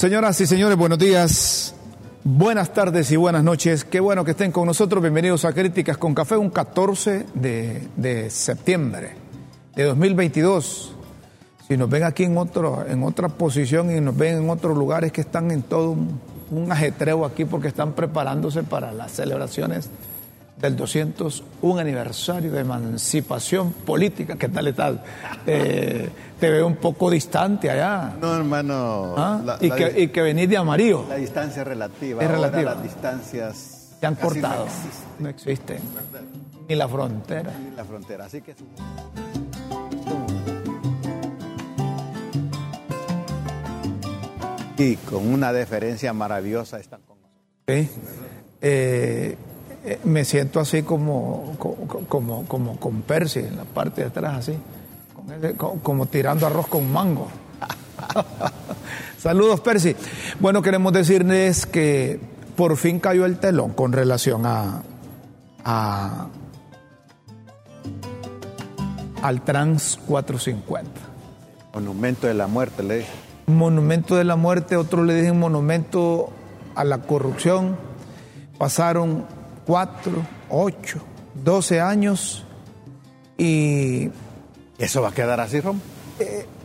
Señoras y señores, buenos días, buenas tardes y buenas noches. Qué bueno que estén con nosotros. Bienvenidos a Críticas con Café, un 14 de, de septiembre de 2022. Si nos ven aquí en, otro, en otra posición y nos ven en otros lugares que están en todo un, un ajetreo aquí porque están preparándose para las celebraciones del 201 aniversario de emancipación política. ¿Qué tal tal? Eh, te veo un poco distante allá. No, hermano. ¿Ah? la- y, la que, y que venís de amarillo. La distancia es relativa. Es Ahora relativa. Las distancias Te han cortado. No existen No existen. Ni la frontera. en la frontera. Así que y con una deferencia maravillosa están con nosotros. Sí. Eh, me siento así como, co- co- como, como, con Percy en la parte de atrás, así, como tirando arroz con mango. Saludos, Percy. Bueno, queremos decirles que por fin cayó el telón con relación a, a al Trans 450. Monumento de la muerte, le dije. monumento de la muerte, otros le dicen monumento a la corrupción. Pasaron cuatro, ocho, doce años y ¿Eso va a quedar así, Rom?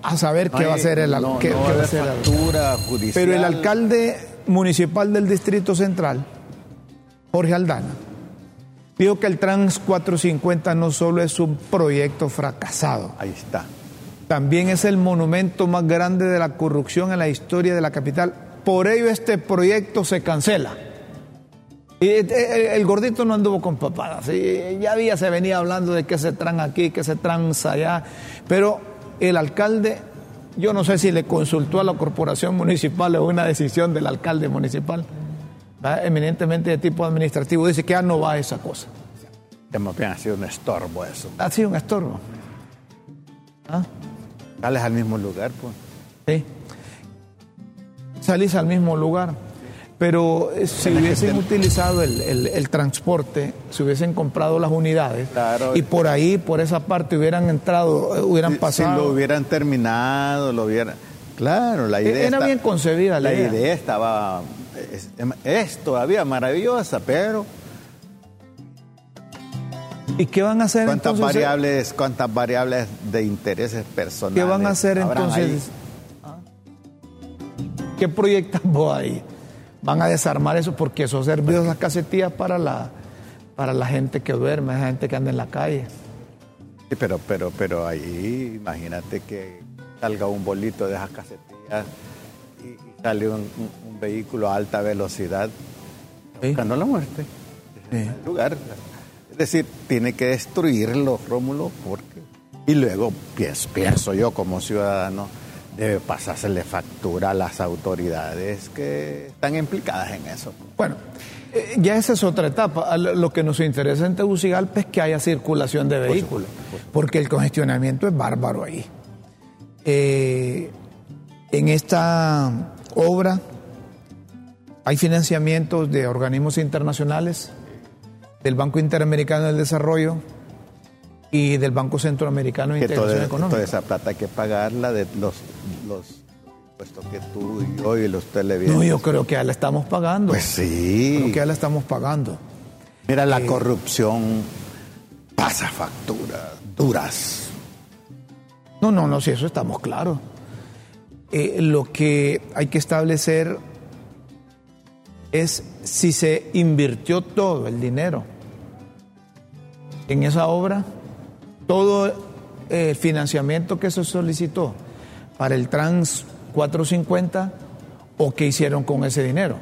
a saber qué va a hacer el no, qué- no qué va a factura judicial. Pero el alcalde municipal del Distrito Central, Jorge Aldana, dijo que el Trans 450 no solo es un proyecto fracasado, Ahí está. también es el monumento más grande de la corrupción en la historia de la capital. Por ello este proyecto se cancela. Y el, el- gordito no anduvo con papadas. y ya había, se venía hablando de que se tran aquí, que se transa allá. Pero el alcalde, yo no sé si le consultó a la corporación municipal o una decisión del alcalde municipal, ¿verdad? eminentemente de tipo administrativo, dice que ya no va esa cosa. Ha sido un estorbo eso. Ha sido un estorbo. ¿Ah? Sales al mismo lugar, pues. Sí. Salís al mismo lugar. Pero eh, si hubiesen utilizado el, el- el transporte, si hubiesen comprado las unidades Claro. y por ahí, por esa parte, hubieran entrado, eh, hubieran Si- Si pasado. lo hubieran terminado, lo hubieran. Claro, la idea. Era está- bien concebida la La idea. idea estaba. Es, es todavía maravillosa, pero. ¿Y qué van a hacer ¿Cuántas entonces? variables, cuántas variables de intereses personales? ¿Qué van a hacer entonces? ¿Qué proyectan vos ahí? Van a desarmar eso porque eso sirvió esas casetillas para la, para la gente que duerme, esa gente que anda en la calle. Sí, pero, pero, pero ahí, imagínate que salga un bolito de esas casetillas y, y sale un, un- un vehículo a alta velocidad Sí. buscando la muerte. Sí. el lugar. Es decir, tiene que destruirlo, Rómulo, porque... Y luego, pienso, pienso yo como ciudadano, debe pasársele factura a las autoridades que están implicadas en eso. Bueno, eh, ya esa es otra etapa. Lo que nos interesa en Tegucigalpa es que haya circulación de vehículos, porque el congestionamiento es bárbaro ahí. Eh, en esta obra hay financiamientos de organismos internacionales, del Banco Interamericano del Desarrollo y del Banco Centroamericano de Integración toda, Económica. toda esa plata hay que pagarla de los, los puestos que tú y yo y los televidentes. No, yo creo que ya la estamos pagando. Pues sí. Creo que ya la estamos pagando. Mira, la corrupción pasa factura, duras. No, no, no, si eso estamos claros. Eh, lo que hay que establecer es si se invirtió todo el dinero en esa obra, todo eh, el financiamiento que se solicitó para el Trans 450 o qué hicieron con ese dinero.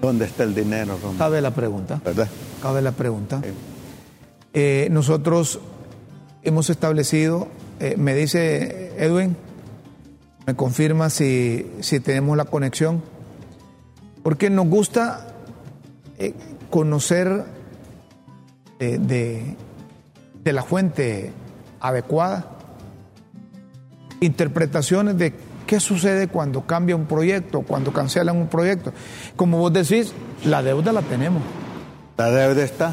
¿Dónde está el dinero, Rómulo? Cabe la pregunta. ¿Verdad? Cabe la pregunta. Eh, nosotros hemos establecido, eh, me dice Edwin, me confirma si, si tenemos la conexión, porque nos gusta eh, conocer de, de la fuente adecuada interpretaciones de qué sucede cuando cambia un proyecto, cuando cancelan un proyecto. Como vos decís, la deuda la tenemos. La deuda está.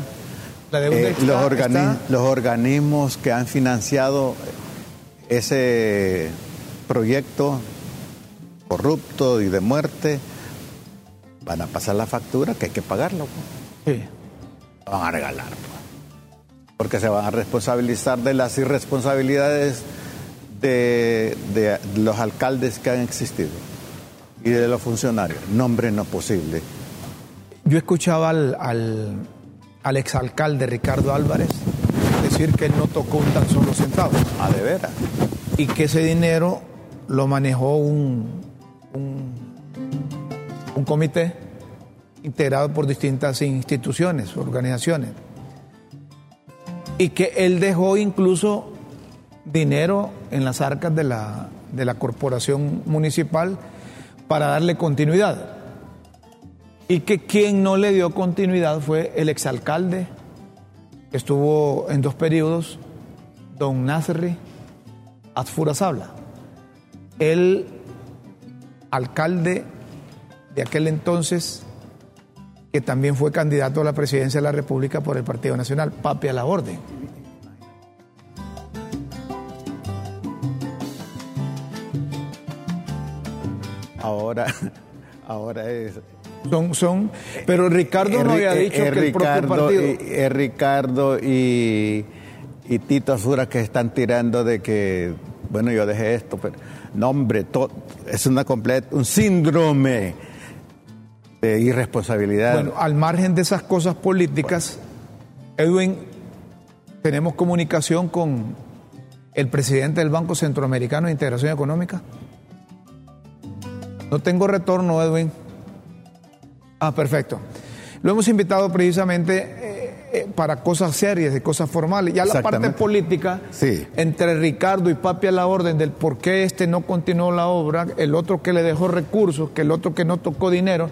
La deuda Eh, está- los, organi- está- los organismos que han financiado ese proyecto corrupto y de muerte, van a pasar la factura que hay que pagarlo. Sí. Van a regalar. Porque se van a responsabilizar de las irresponsabilidades de, de los alcaldes que han existido y de los funcionarios. Nombre no posible. Yo escuchaba al, al, al exalcalde Ricardo Álvarez decir que él no tocó un tan solo centavo A de veras. y que ese dinero lo manejó un, un, un comité integrado por distintas instituciones, organizaciones, y que él dejó incluso dinero en las arcas de la, de la corporación municipal para darle continuidad. Y que quien no le dio continuidad fue el exalcalde, que estuvo en dos periodos, don Nasri Azfurazabla. El alcalde de aquel entonces, que también fue candidato a la presidencia de la República por el Partido Nacional, Papi a la Orden. Ahora, ahora es. Son, son, pero Ricardo no había dicho es que el propio Ricardo, partido. y, es Ricardo y, y Tito Azura que están tirando de que, bueno, yo dejé esto, pero no, hombre, to- es una completa, un síndrome de irresponsabilidad. Bueno, al margen de esas cosas políticas, Edwin, tenemos comunicación con el presidente del Banco Centroamericano de Integración Económica. No tengo retorno, Edwin. Ah, perfecto. Lo hemos invitado precisamente para cosas serias y cosas formales. Ya la parte política, Sí. entre Ricardo y Papi a la orden del por qué este no continuó la obra, el otro que le dejó recursos, que el otro que no tocó dinero,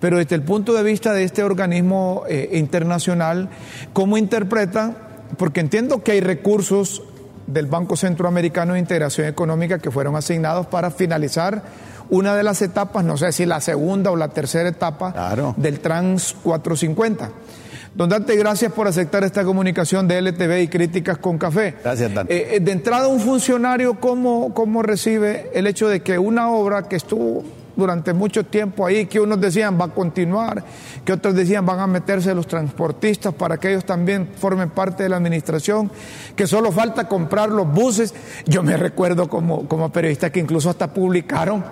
pero desde el punto de vista de este organismo eh, internacional, ¿cómo interpretan? Porque entiendo que hay recursos del Banco Centroamericano de Integración Económica que fueron asignados para finalizar una de las etapas, no sé si la segunda o la tercera etapa Claro. del Trans 450. Don Dante, gracias por aceptar esta comunicación de LTV y Críticas con Café. Gracias, Dante. Eh, eh, de entrada, un funcionario, ¿cómo, ¿cómo recibe el hecho de que una obra que estuvo durante mucho tiempo ahí, que unos decían va a continuar, que otros decían van a meterse los transportistas para que ellos también formen parte de la administración, que solo falta comprar los buses? Yo me recuerdo como, como periodista que incluso hasta publicaron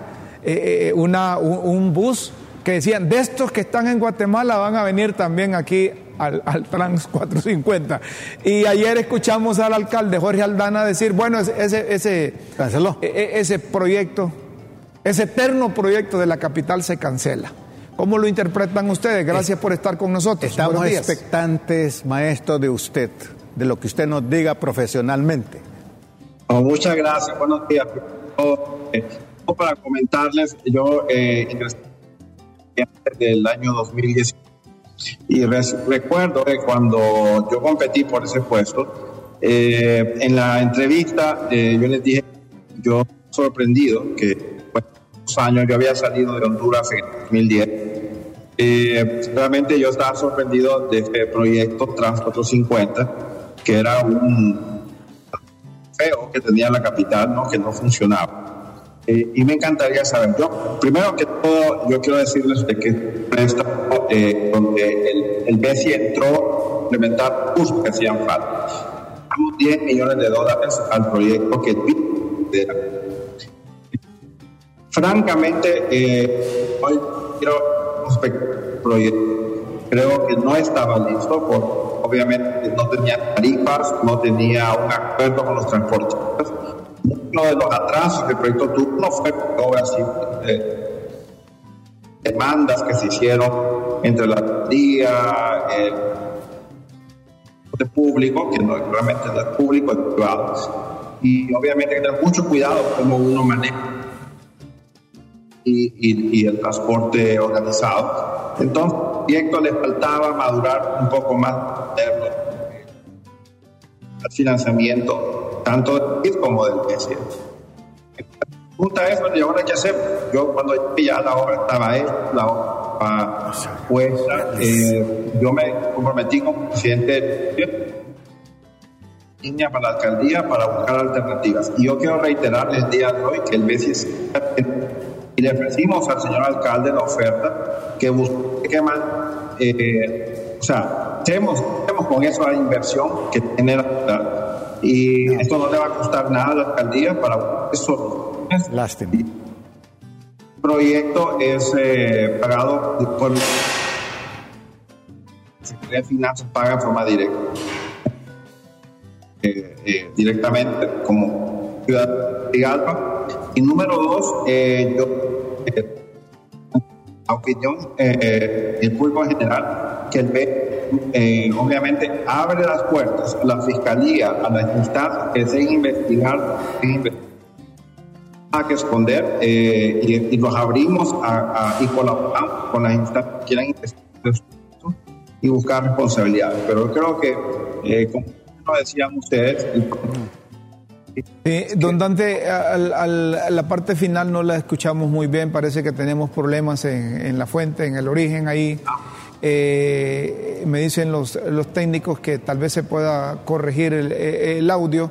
eh, eh, una, un, un bus que decían, de estos que están en Guatemala van a venir también aquí al, al Trans 450. Y ayer escuchamos al alcalde Jorge Aldana decir, bueno, ese, ese, ese, Canceló. e- e- ese proyecto, ese eterno proyecto de la capital se cancela. ¿Cómo lo interpretan ustedes? Gracias por estar con nosotros. Estamos expectantes, maestro, de usted, de lo que usted nos diga profesionalmente. Oh, muchas gracias, buenos días. Eh, para comentarles, yo eh, ingresé del año 2010 y recuerdo que cuando yo competí por ese puesto, eh, en la entrevista eh, yo les dije, yo sorprendido que bueno, dos años yo había salido de Honduras en 2010. Eh, realmente yo estaba sorprendido de este proyecto Trans 450, que era un feo que tenía la capital, ¿no? que no funcionaba. Eh, y me encantaría saber, yo, primero que todo, yo quiero decirles de que esto, eh, donde el, el BESI entró a implementar cursos que hacían falta. Damos 10 millones de dólares al proyecto que de la- Francamente, eh, hoy quiero proyecto, creo que no estaba listo, porque obviamente no tenía tarifas, no tenía un acuerdo con los transportistas. Uno de los atrasos que el proyecto tuvo no fue por obras eh, demandas que se hicieron entre la alcaldía, el de público, que no realmente no es público, es privado. Y obviamente hay que tener mucho cuidado cómo uno maneja y, y- el transporte organizado. Entonces, al proyecto le faltaba madurar un poco más eh, el financiamiento, tanto del PIB como del PESI. La pregunta es, bueno, ¿y ahora qué hacemos? Yo cuando llegué ya la obra estaba hecha, la obra estaba puesta, eh, yo me comprometí como presidente del línea para la alcaldía para buscar alternativas. Y yo quiero reiterarles el día de hoy que el está y le ofrecimos al señor alcalde la oferta que busque que man, eh, o sea, tenemos, tenemos con eso la inversión que tiene la ciudad y esto no le va a costar nada a la alcaldía para eso. Lástima. El proyecto es eh, pagado por la Secretaría de Finanzas, paga en forma directa. Eh, eh, directamente como ciudad de Alba. Y número dos, eh, yo, eh, la opinión eh, del público en general, que el B eh, obviamente abre las puertas a la fiscalía, a las instancias que deseen investigar, nada que esconder eh, y, y, los abrimos y colaboramos con las instancias que quieran investigar y buscar responsabilidades. Pero creo que, eh, como lo decían ustedes, Sí, don Dante, al, la parte final no la escuchamos muy bien, parece que tenemos problemas en, la fuente, en el origen ahí. Eh, me dicen los, los, técnicos que tal vez se pueda corregir el, el audio.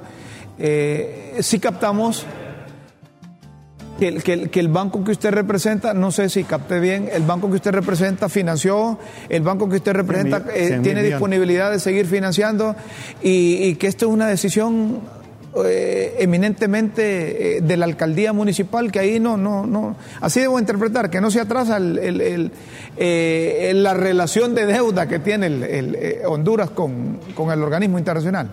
Eh, sí captamos que el, que, el, que el, banco que usted representa, no sé si capté bien, el banco que usted representa financió, el banco que usted representa eh, tiene disponibilidad de seguir financiando y, y que esto es una decisión eh, eminentemente eh, de la alcaldía municipal, que ahí no, no, no, así debo interpretar, que no se atrasa el, el, el, eh, la relación de deuda que tiene el, Honduras con, con, el organismo internacional.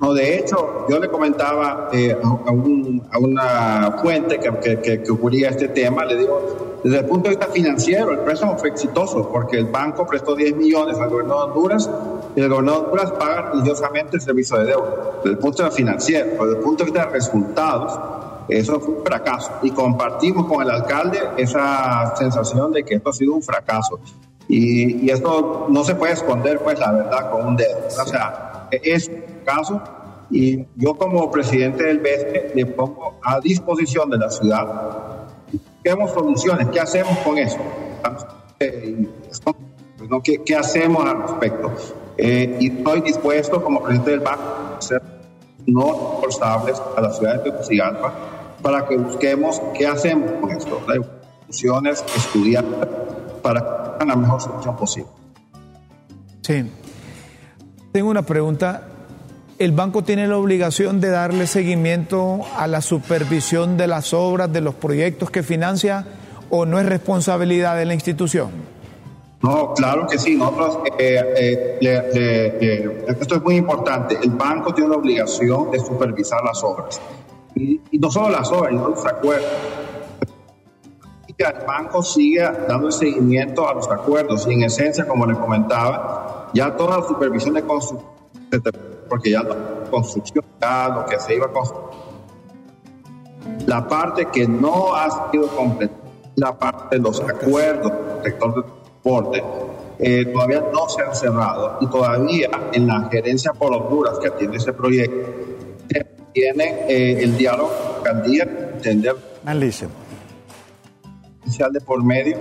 No, de hecho, yo le comentaba a, un, a, una fuente que, que, que, que ocurría este tema, le digo, desde el punto de vista financiero, el préstamo fue exitoso porque el banco prestó 10 millones al gobierno de Honduras y el gobierno de Honduras paga religiosamente el servicio de deuda. Desde el punto de vista financiero, desde el punto de vista de resultados, eso fue un fracaso. Y compartimos con el alcalde esa sensación de que esto ha sido un fracaso. Y, y esto no se puede esconder, pues, la verdad, con un dedo. O sea, es fracaso. Y yo como presidente del BESTE le pongo a disposición de la ciudad busquemos soluciones. ¿Qué hacemos con eso? ¿Qué, qué hacemos al respecto? Eh, y estoy dispuesto, como presidente del banco, a hacer no forzables a la ciudad de Tegucigalpa para que busquemos qué hacemos con esto. Las soluciones, estudiar para que la mejor solución posible. Sí. Tengo una pregunta el banco tiene la obligación de darle seguimiento a la supervisión de las obras, de los proyectos que financia, o no es responsabilidad de la institución? No, claro que sí. Nosotros, eh, eh, esto es muy importante. El banco tiene la obligación de supervisar las obras. Y, no solo las obras, no los acuerdos. El banco sigue dando seguimiento a los acuerdos y en esencia, como le comentaba, ya toda la supervisión de construcción porque ya la construcción, ya lo que se iba a construir. La parte que no ha sido completada, la parte de los acuerdos del sector de transporte, eh, todavía no se han cerrado y todavía en la gerencia por Honduras que atiende ese proyecto, tiene eh, el diálogo con la entender. Malísimo. De por medio,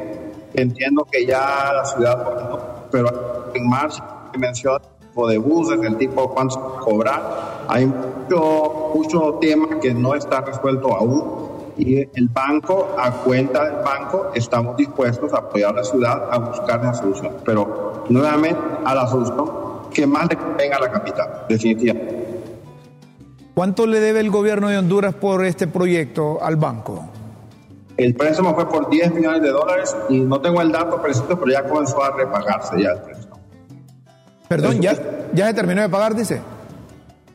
entiendo que ya la ciudad, pero en marzo menciona de buses, el tipo cuánto cobrar. Hay mucho, mucho tema que no está resuelto aún y el banco, a cuenta del banco, estamos dispuestos a apoyar a la ciudad a buscar la solución. Pero nuevamente a la solución que más le convenga a la capital, definitivamente. ¿Cuánto le debe el gobierno de Honduras por este proyecto al banco? El préstamo fue por 10 millones de dólares y no tengo el dato preciso, pero ya comenzó a repagarse ya el préstamo. Perdón, ¿ya, ¿ya se terminó de pagar, dice?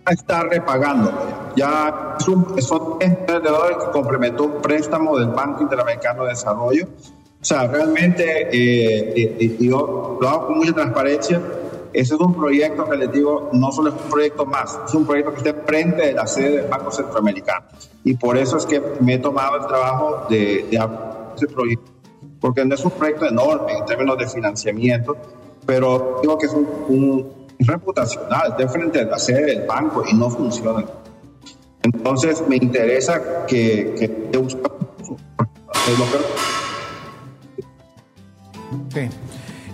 Está repagando. Ya es un, son 10 millones de dólares que complementó un préstamo del Banco Interamericano de Desarrollo. O sea, realmente, eh, eh, yo lo hago con mucha transparencia. Ese es un proyecto que les digo, no solo es un proyecto más, es un proyecto que está frente de la sede del Banco Centroamericano. Y por eso es que me he tomado el trabajo de, de ese proyecto, porque no es un proyecto enorme en términos de financiamiento, pero digo que es un, reputacional, está frente a la sede del banco y no funciona. Entonces me interesa que, que te busque Sí.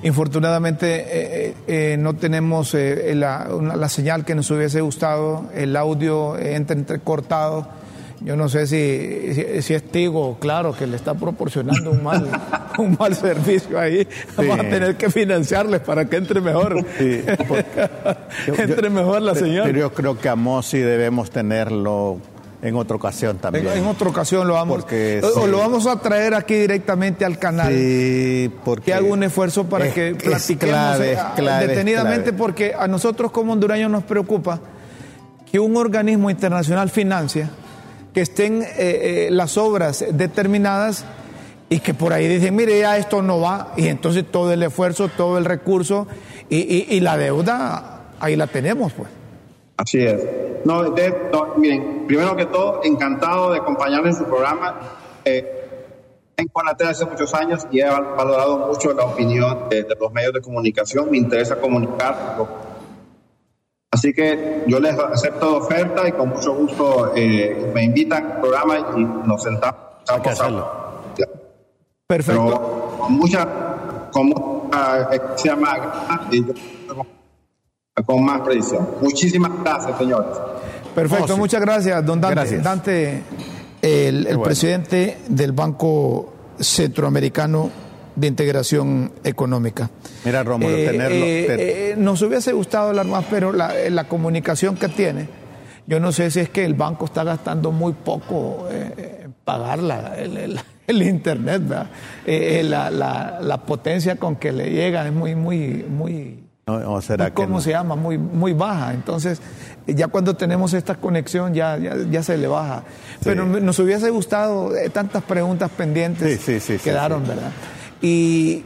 Infortunadamente eh, eh, no tenemos eh, la, la, señal que nos hubiese gustado, el audio entra entrecortado yo no sé si, si, es Tigo, claro, que le está proporcionando un mal, un mal servicio ahí. Vamos a tener que financiarles para que entre mejor. entre mejor la señora. Pero yo creo que a Mosi debemos tenerlo en otra ocasión también. En, otra ocasión lo vamos, porque, o, lo vamos a traer aquí directamente al canal. Sí, porque que haga un esfuerzo para que platiquemos eh, detenidamente, porque a nosotros como hondureños nos preocupa que un organismo internacional financia que estén eh, eh, las obras determinadas y que por ahí dicen, mire, ya esto no va, y entonces todo el esfuerzo, todo el recurso y, la deuda, ahí la tenemos, pues. Así es. No, miren, primero que todo, encantado de acompañarles en su programa. Eh, en Conatel hace muchos años y he valorado mucho la opinión de, de los medios de comunicación. Me interesa comunicar Así que yo les acepto la oferta y con mucho gusto eh, me invitan al programa y nos sentamos a Perfecto. Pero con mucha, con mucha, eh, se llama, con más precisión. Muchísimas gracias, señores. Perfecto, muchas gracias, don Dante. Dante, el, presidente del Banco Centroamericano de integración económica. Mira, Rómulo, eh, tenerlo. Eh, eh, nos hubiese gustado hablar más, pero la, comunicación que tiene, yo no sé si es que el banco está gastando muy poco en pagar el, internet, ¿verdad? La, la, potencia con que le llega es muy, muy, muy. No, será ¿Cómo se llama? Muy, muy baja. Entonces, ya cuando tenemos esta conexión, ya, ya, se le baja. Pero nos hubiese gustado tantas preguntas pendientes sí, quedaron, ¿verdad? Y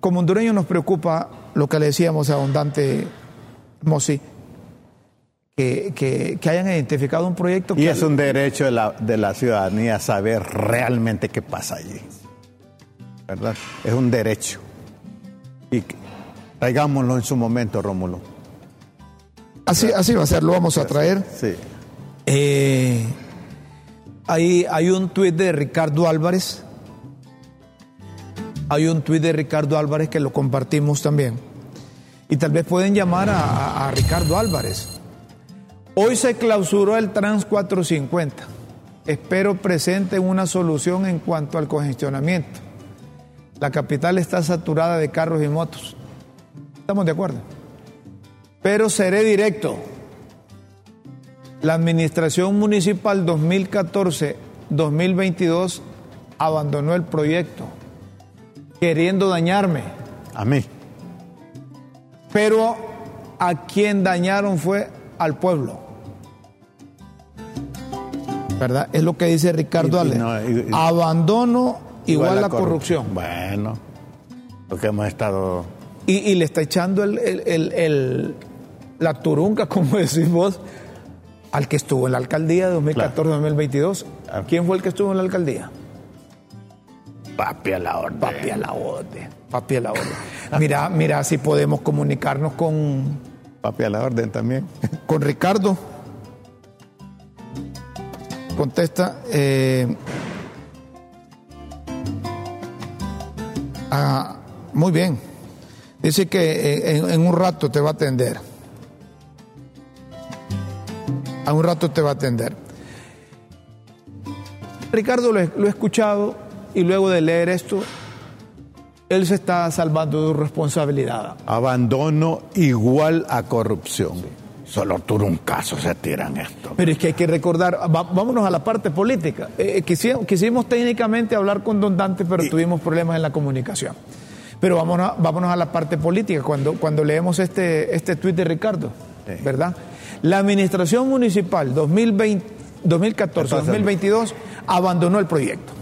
como hondureño nos preocupa lo que le decíamos a Dante Mossi, que, que, hayan identificado un proyecto. Y es un derecho de la, de la ciudadanía saber realmente qué pasa allí. ¿Verdad? Es un derecho. Y traigámoslo en su momento, Rómulo. Así, así va a ser, lo vamos a traer. Sí. Eh, hay, hay un tuit de Ricardo Álvarez hay un tuit de Ricardo Álvarez que lo compartimos también. Y tal vez pueden llamar a, Ricardo Álvarez. Hoy se clausuró el Trans 450. Espero presente una solución en cuanto al congestionamiento. La capital está saturada de carros y motos. ¿Estamos de acuerdo? Pero seré directo. La administración municipal 2014-2022 abandonó el proyecto queriendo dañarme. A mí. Pero a quien dañaron fue al pueblo. ¿Verdad? Es lo que dice Ricardo Ale. Abandono igual, a la corrupción. Bueno, lo que hemos estado... Y, le está echando el, la turunca, como decís vos, al que estuvo en la alcaldía de 2014-2022. ¿Quién fue el que estuvo en la alcaldía? Papi a la orden. Papi a la orden. Papi a la orden. Mira, mira si podemos comunicarnos con. Papi a la orden también. Con Ricardo. Contesta. Eh, ah, muy bien. Dice que eh, en, un rato te va a atender. A un rato te va a atender. Ricardo lo he escuchado y luego de leer esto, él se está salvando de su responsabilidad. Abandono igual a corrupción. Solo tú un caso se tiran esto. Pero es que hay que recordar, vámonos a la parte política. Eh, eh, quisimos, técnicamente hablar con Don Dante, pero tuvimos problemas en la comunicación. Pero vámonos, vámonos a la parte política, cuando, cuando leemos este, este tuit de Ricardo, ¿verdad? La administración municipal 2014-2022 abandonó el proyecto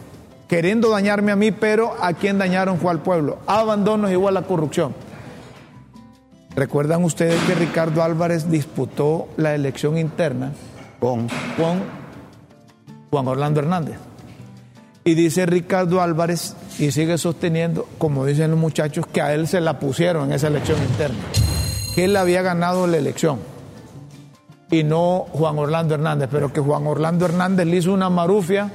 queriendo dañarme a mí, pero a quien dañaron fue al pueblo. Abandono igual a corrupción. ¿Recuerdan ustedes que Ricardo Álvarez disputó la elección interna con, con Juan Orlando Hernández? Y dice Ricardo Álvarez, y sigue sosteniendo, como dicen los muchachos, que a él se la pusieron en esa elección interna, que él había ganado la elección y no Juan Orlando Hernández, pero que Juan Orlando Hernández le hizo una marufia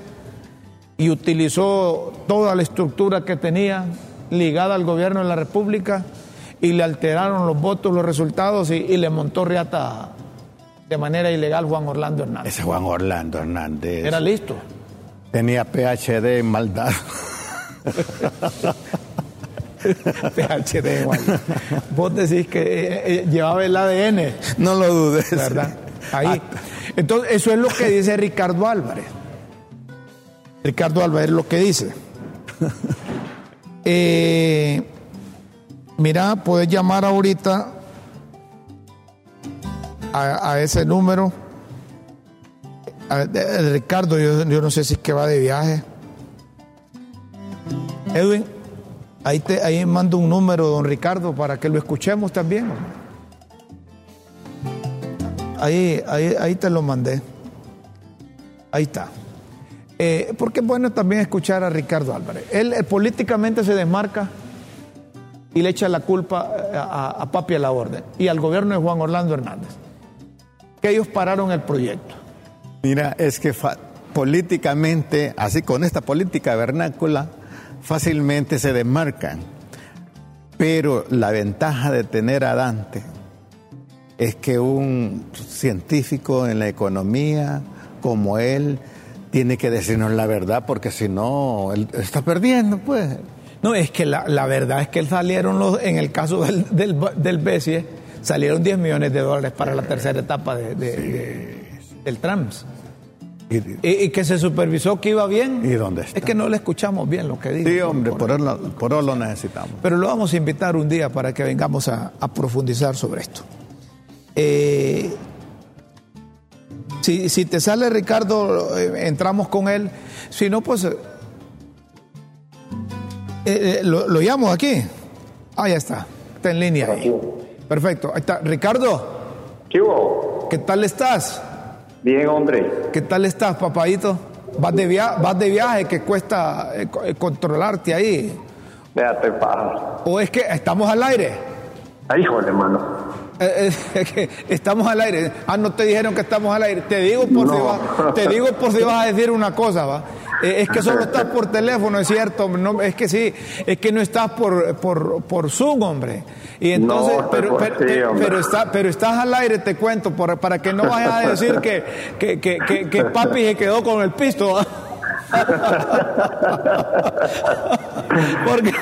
y utilizó toda la estructura que tenía ligada al gobierno de la República y le alteraron los votos, los resultados y, le montó riata de manera ilegal Juan Orlando Hernández. Ese Juan Orlando Hernández. Era listo. Tenía PhD en maldad. PhD igual. Vos decís que eh, eh, llevaba el ADN. No lo dudes. ¿Verdad? Ahí. Entonces, eso es lo que dice Ricardo Álvarez. Ricardo Álvarez lo que dice. Eh, mira, puedes llamar ahorita a, ese número. Ricardo, yo, no sé si es que va de viaje. Edwin, ahí, te, ahí mando un número, don Ricardo, para que lo escuchemos también. Ahí, ahí, ahí te lo mandé. Ahí está. Eh, porque es bueno también escuchar a Ricardo Álvarez. Él eh, políticamente se desmarca y le echa la culpa eh, a, Papi a la orden y al gobierno de Juan Orlando Hernández, que ellos pararon el proyecto. Mira, es que políticamente, así con esta política vernácula, fácilmente se desmarcan. Pero la ventaja de tener a Dante es que un científico en la economía como él, tiene que decirnos la verdad porque si no, él está perdiendo, pues. No, es que la, verdad es que salieron los, en el caso del, del, del BESIE, salieron 10 millones de dólares para la tercera etapa de, del TRAMS. Y, que se supervisó que iba bien. ¿Y dónde está? Es que no le escuchamos bien lo que dice. Sí, hombre, por, eso, por lo necesitamos. Pero lo vamos a invitar un día para que vengamos a, a profundizar sobre esto. Eh, si, te sale Ricardo, eh, entramos con él. Si no, pues eh, eh, lo, llamo aquí. Ah, ya está. Está en línea. Perfecto. Ahí está. Ricardo. ¿Qué ¿Qué tal estás? Bien, hombre. ¿Qué tal estás, papadito? Vas de, vas de viaje que cuesta controlarte ahí. Véate, paja. ¿O es que estamos al aire? Ay, joder, hermano. Eh, eh, estamos al aire. Ah, no te dijeron que estamos al aire. Te digo por, si, vas, te digo por si vas a decir una cosa, ¿va? Eh, es que solo estás por teléfono, es cierto. No, es que sí, es que no estás por, por, por Zoom, hombre. Y entonces, pero, pero, está, pero estás al aire, te cuento, para que no vayas a decir que, que, que, que, papi se quedó con el pisto. porque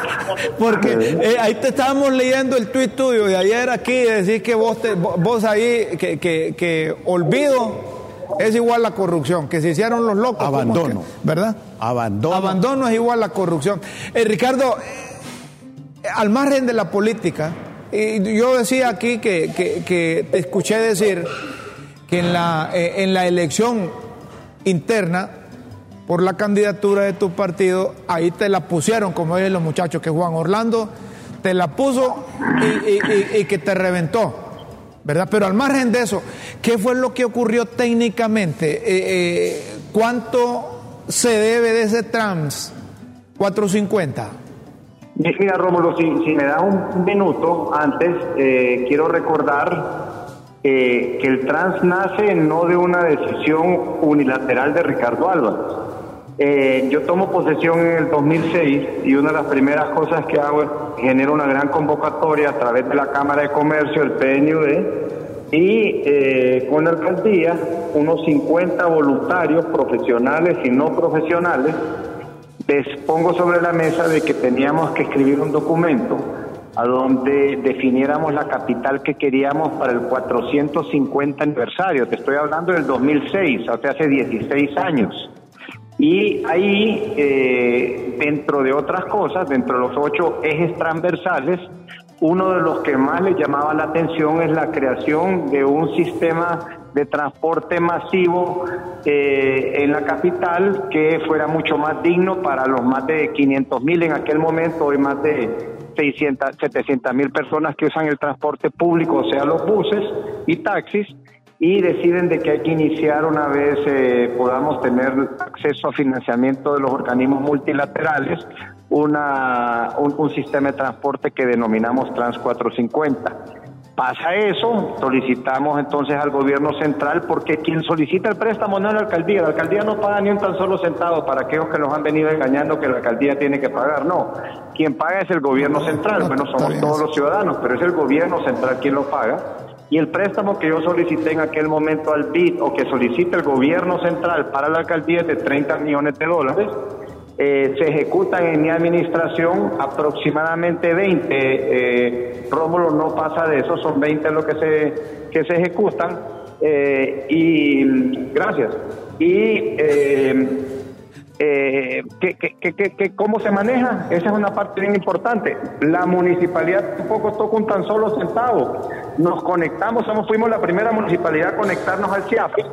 porque eh, ahí te estábamos leyendo el tuit tuyo de ayer aquí, decir que vos, vos ahí, que, que, olvido es igual a la corrupción, que se hicieron los locos. Abandono. ¿Verdad? Abandono. Abandono es igual a la corrupción. Eh, Ricardo, eh, al margen de la política, y yo decía aquí que, que, te escuché decir que en la, en la elección interna por la candidatura de tu partido, ahí te la pusieron, como dicen los muchachos, que Juan Orlando te la puso y, que te reventó, ¿verdad? Pero al margen de eso, ¿qué fue lo que ocurrió técnicamente? Eh, eh, ¿Cuánto se debe de ese trans 450? Mira, Rómulo, si, me da un minuto antes, eh, quiero recordar que el trans nace no de una decisión unilateral de Ricardo Álvarez. Eh, yo tomo posesión en el 2006 y una de las primeras cosas que hago es genero una gran convocatoria a través de la Cámara de Comercio, el PNUD, y eh, con la alcaldía, unos 50 voluntarios profesionales y no profesionales, les pongo sobre la mesa de que teníamos que escribir un documento a donde definiéramos la capital que queríamos para el 450 aniversario. Te estoy hablando del 2006, o sea, hace 16 años. Y ahí, eh, dentro de otras cosas, dentro de los ocho ejes transversales, uno de los que más le llamaba la atención es la creación de un sistema de transporte masivo eh, en la capital que fuera mucho más digno para los más de 500 mil en aquel momento, hoy más de 600, 700 mil personas que usan el transporte público, o sea, los buses y taxis, y deciden de que hay que iniciar una vez eh, podamos tener acceso a financiamiento de los organismos multilaterales, una, un, sistema de transporte que denominamos Trans 450. Pasa eso, solicitamos entonces al gobierno central, porque quien solicita el préstamo no es la alcaldía, la alcaldía no paga ni un tan solo centavo para aquellos que los han venido engañando que la alcaldía tiene que pagar, no. Quien paga es el gobierno central, bueno, somos todos los ciudadanos, pero es el gobierno central quien lo paga y el préstamo que yo solicité en aquel momento al BID o que solicita el gobierno central para la alcaldía es de 30 millones de dólares. Eh, se ejecutan en mi administración aproximadamente 20. Eh, Rómulo no pasa de eso, son 20 los que se, que se ejecutan. Eh, y gracias. Y eh, eh, que, cómo se maneja, esa es una parte bien importante. La municipalidad tampoco toca un tan solo centavo. Nos conectamos, somos, fuimos la primera municipalidad a conectarnos al CIAFI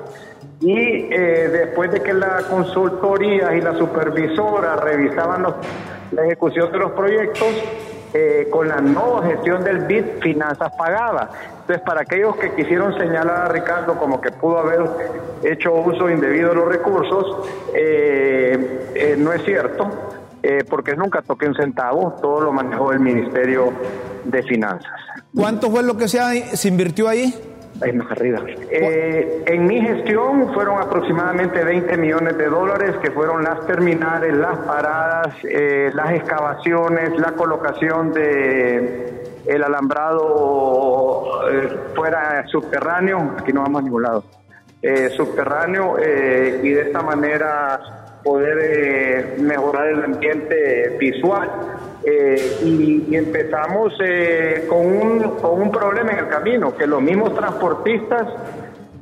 y eh, después de que la consultoría y la supervisora revisaban la ejecución de los proyectos, eh, con la nueva gestión del BID, finanzas pagadas. Entonces, para aquellos que quisieron señalar a Ricardo como que pudo haber hecho uso indebido de los recursos, eh, eh, no es cierto, porque nunca toqué un centavo, todo lo manejó el Ministerio de Finanzas. ¿Cuánto fue lo que se, se invirtió ahí? más arriba. Eh, en mi gestión fueron aproximadamente 20 millones de dólares que fueron las terminales, las paradas, eh, las excavaciones, la colocación de el alambrado eh, fuera subterráneo, aquí no vamos a ningún lado, subterráneo y de esta manera poder mejorar el ambiente visual. Eh, y, empezamos eh, con, un, con un problema en el camino, que los mismos transportistas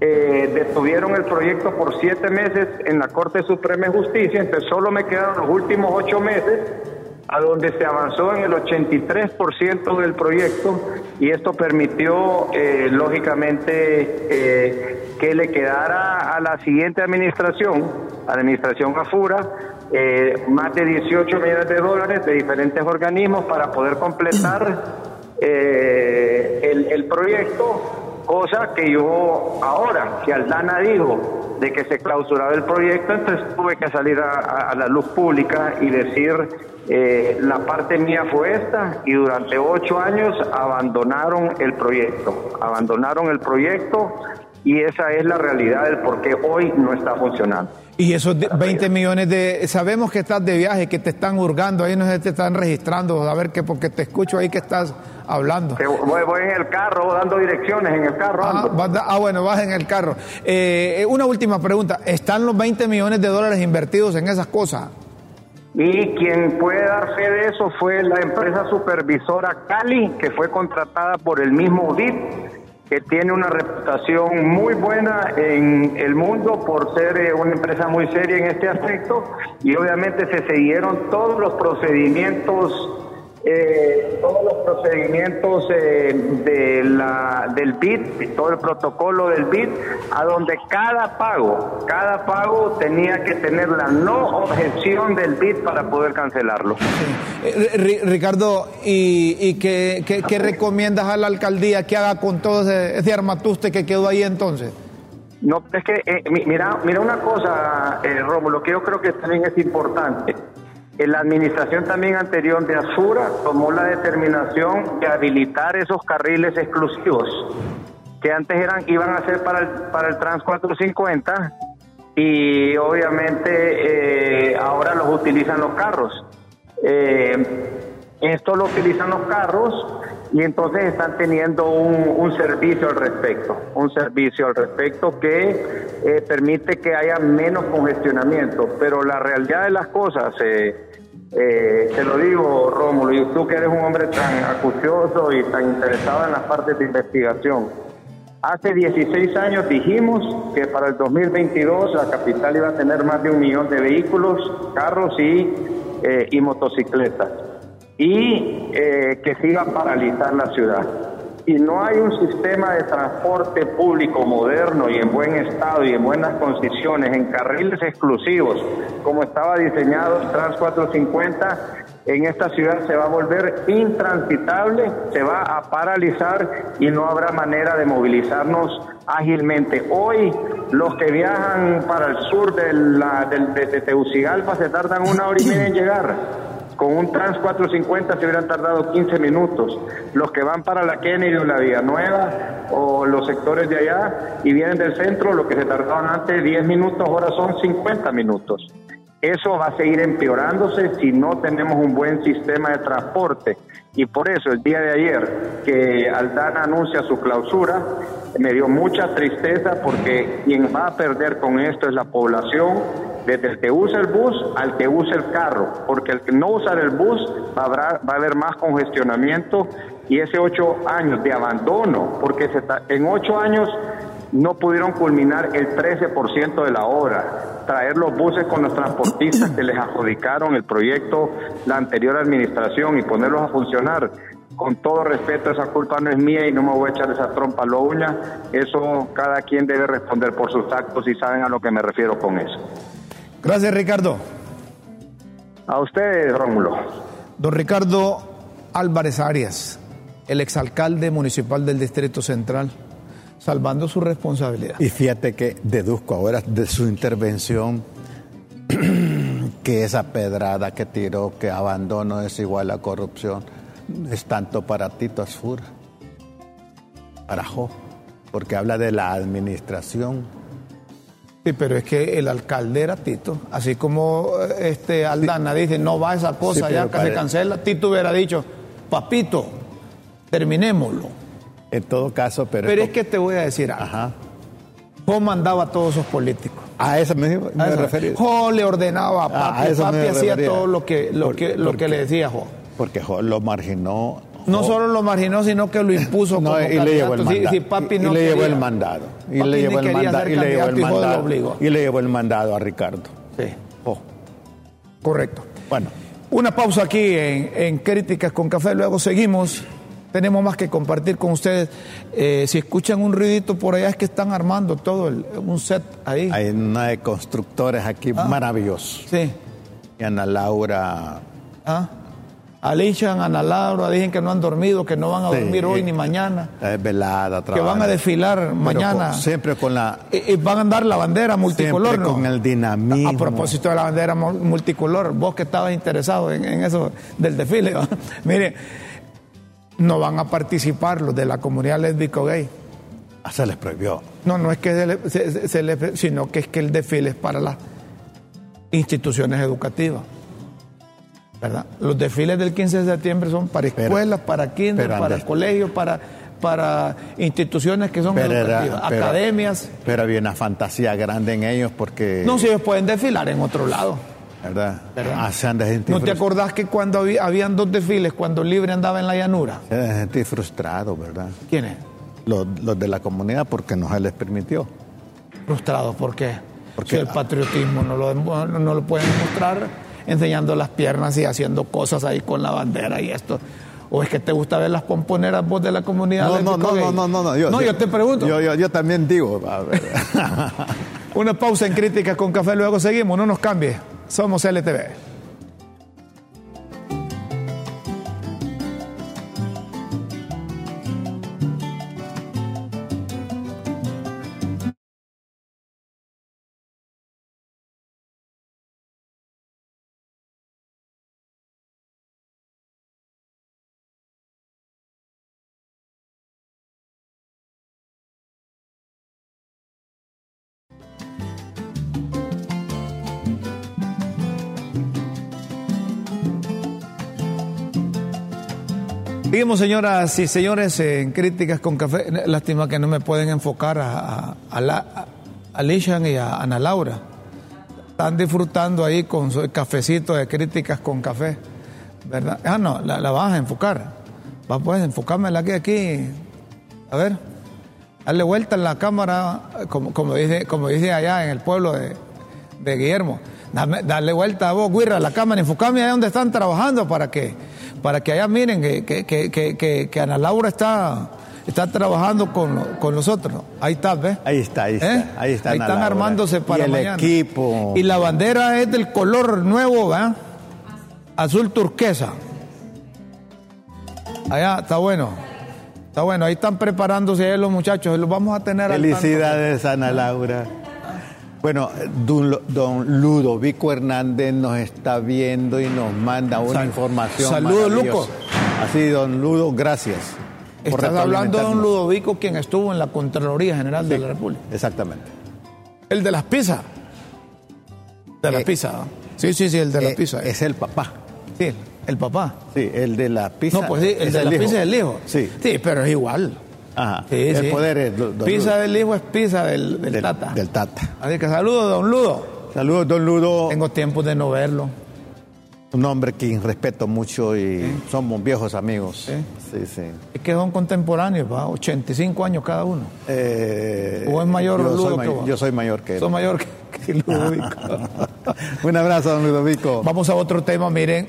eh, detuvieron el proyecto por siete meses en la Corte Suprema de Justicia, entonces solo me quedaron los últimos ocho meses, a donde se avanzó en el 83% del proyecto y esto permitió, lógicamente, que le quedara a la siguiente administración, administración AFURA, eh, más de 18 millones de dólares de diferentes organismos para poder completar eh, el, proyecto, cosa que yo ahora, que Aldana dijo de que se clausuraba el proyecto, entonces tuve que salir a, la luz pública y decir, eh, la parte mía fue esta y durante ocho años abandonaron el proyecto, abandonaron el proyecto y esa es la realidad del por qué hoy no está funcionando. Y esos 20 millones de... Sabemos que estás de viaje, que te están hurgando, ahí no se te están registrando, a ver que porque te escucho ahí que estás hablando. Voy, en el carro dando direcciones, en el carro. Ah, ah bueno, vas en el carro. Eh, una última pregunta, ¿están los 20 millones de dólares invertidos en esas cosas? Y quien puede dar fe de eso fue la empresa supervisora Cali, que fue contratada por el mismo DIP que tiene una reputación muy buena en el mundo por ser eh, una empresa muy seria en este aspecto y obviamente se siguieron todos los procedimientos eh, todos los procedimientos eh, de la, del BID, todo el protocolo del BID, a donde cada pago, cada pago tenía que tener la no objeción del BID para poder cancelarlo. Eh, Ricardo, ¿y, y qué, qué, recomiendas a la alcaldía que haga con todo ese, ese armatuste que quedó ahí entonces? No, es que, mira, mira una cosa, Rómulo, que yo creo que también es importante. La administración también anterior de Azura tomó la determinación de habilitar esos carriles exclusivos que antes eran iban a ser para el, para el Trans 450 y obviamente eh, ahora los utilizan los carros. Eh, esto lo utilizan los carros y entonces están teniendo un, servicio al respecto, un servicio al respecto que eh, permite que haya menos congestionamiento. Pero la realidad de las cosas, eh, eh, te lo digo Rómulo, y tú que eres un hombre tan acucioso y tan interesado en las partes de investigación, hace 16 años dijimos que para el 2022 la capital iba a tener más de un millón de vehículos, carros y, y motocicletas y eh, que siga a paralizar la ciudad. Y no hay un sistema de transporte público moderno y en buen estado y en buenas condiciones, en carriles exclusivos, como estaba diseñado Trans 450, en esta ciudad se va a volver intransitable, se va a paralizar y no habrá manera de movilizarnos ágilmente. Hoy los que viajan para el sur de, la, de, de Tegucigalpa se tardan una hora y media en llegar con un Trans 450 se hubieran tardado 15 minutos. Los que van para la Kennedy o la Vía Nueva o los sectores de allá y vienen del centro, lo que se tardaban antes 10 minutos, ahora son 50 minutos. Eso va a seguir empeorándose si no tenemos un buen sistema de transporte. Y por eso el día de ayer que Aldana anuncia su clausura, me dio mucha tristeza porque quien va a perder con esto es la población, desde el que usa el bus al que usa el carro, porque el que no usa el bus va a, haber, más congestionamiento y ese ocho años de abandono, porque en ocho años no pudieron culminar el 13% de la obra, traer los buses con los transportistas que les adjudicaron el proyecto la anterior administración y ponerlos a funcionar. Con todo respeto, esa culpa no es mía y no me voy a echar esa trompa a la uña. Eso cada quien debe responder por sus actos y saben a lo que me refiero con eso. Gracias, Ricardo. A usted, Rómulo. Don Ricardo Álvarez Arias, el exalcalde municipal del Distrito Central salvando su responsabilidad. Y fíjate que deduzco ahora de su intervención que esa pedrada que tiró, que abandono es igual a corrupción, es tanto para Tito Asfur, para Jo, porque habla de la administración. Sí, pero es que el alcalde era Tito, así como este Aldana dice, no va esa cosa ya que se cancela, Tito hubiera dicho, papito, terminémoslo. En todo caso, pero... Pero es que te voy a decir algo. Ajá. mandaba a todos esos políticos. A eso me, me refería. Jo le ordenaba a Papi, Papi hacía todo lo que, lo que, lo que le decía Jo. Porque Jo lo marginó. No solo lo marginó, sino que lo impuso como y le llevó el mandado. Si, papi no y le llevó el mandado. Y le llevó el mandado. Y le llevó el mandado. Y le llevó el mandado a Ricardo. Sí. Jo. Correcto. Bueno. Una pausa aquí en, en Críticas con Café, luego seguimos tenemos más que compartir con ustedes. Eh, si escuchan un ruidito por allá es que están armando todo el, un set ahí. Hay una de constructores aquí ah. maravillosos. Sí. Y Ana Laura. Ah. Alicia, Ana Laura, dicen que no han dormido, que no van a dormir hoy ni mañana. Es velada, Que van a desfilar mañana. siempre con la. Y, van a andar la bandera multicolor. Siempre con el dinamismo. A, propósito de la bandera multicolor, vos que estabas interesado en, eso del desfile, mire no van a participar los de la comunidad lésbico gay. Ah, se les prohibió. No, no es que se, les, sino que es que el desfile es para las instituciones educativas. ¿Verdad? Los desfiles del 15 de septiembre son para escuelas, para kinder, para colegios, para, para instituciones que son educativas, academias. Pero había una fantasía grande en ellos porque... No, si ellos pueden desfilar en otro lado. ¿verdad? Ah, ¿No te acordás que cuando había, habían dos desfiles, cuando Libre andaba en la llanura? Se de gente frustrado, ¿verdad? ¿Quiénes? Los, los, de la comunidad porque no se les permitió. ¿Frustrados por qué? Porque si el patriotismo no lo, no lo pueden mostrar enseñando las piernas y haciendo cosas ahí con la bandera y esto. ¿O es que te gusta ver las pomponeras vos de la comunidad? No, no, no, no, no, no, Yo, no, yo te pregunto. Yo, yo, yo también digo. Una pausa en crítica con café, luego seguimos, no nos cambie. Somos LTV. Seguimos, señoras y señores, en críticas con café. Lástima que no me pueden enfocar a, a, la, a Lishan y a Ana Laura. Están disfrutando ahí con su cafecito de críticas con café. ¿Verdad? Ah, no, la, vas a enfocar. Va, pues, enfocármela aquí, aquí. A ver. Darle vuelta en la cámara, como, como, dice, como dice allá en el pueblo de, de Guillermo. Dale, vuelta a vos, Guirra, la cámara, enfocame ahí donde están trabajando para que para que allá miren que, que, que, Ana Laura está, está trabajando con, con nosotros. Ahí está, ¿ves? Ahí está, ahí está. ¿Eh? Ahí, está ahí están armándose para y el equipo. Y la bandera es del color nuevo, ¿verdad? Azul turquesa. Allá está bueno. Está bueno, ahí están preparándose los muchachos, los vamos a tener Felicidades, Ana Laura. Bueno, don, Ludovico Hernández nos está viendo y nos manda una información. Saludos, Luco. Así, don Ludo, gracias. Estás hablando de don Ludovico, quien estuvo en la Contraloría General de la República. Exactamente. El de las pizzas. De la Eh, pizza. ¿no? Sí, sí, sí, el de la eh, pizza. Es el papá. Sí, el papá. Sí, el de la pizza. No, pues sí, el de la hijo. pizza es el hijo. Sí. Sí, pero es igual. Ajá. Sí, el sí. poder es do- don Pizza Ludo. del hijo es pizza del, del del, tata. del Tata. Así que saludos, don Ludo. Saludos, don Ludo. Tengo tiempo de no verlo. Un hombre que respeto mucho y somos viejos amigos. Sí. Sí, sí. Es que son contemporáneos, va, 85 años cada uno. Eh, ¿O es mayor yo Ludo soy, que vos? yo soy mayor que él. Son mayor que, que Ludovico. Un abrazo, don Ludovico. Vamos a otro tema, miren,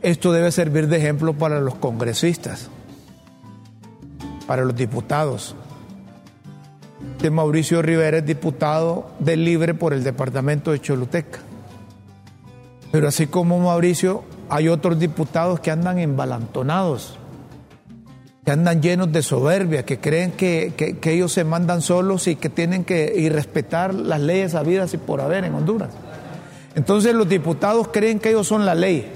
esto debe servir de ejemplo para los congresistas, para los diputados. Mauricio Rivera es diputado del Libre por el departamento de Choluteca. Pero así como Mauricio, hay otros diputados que andan embalantonados, que andan llenos de soberbia, que creen que, que- que ellos se mandan solos y que tienen que y respetar las leyes habidas y por haber en Honduras. Entonces los diputados creen que ellos son la ley.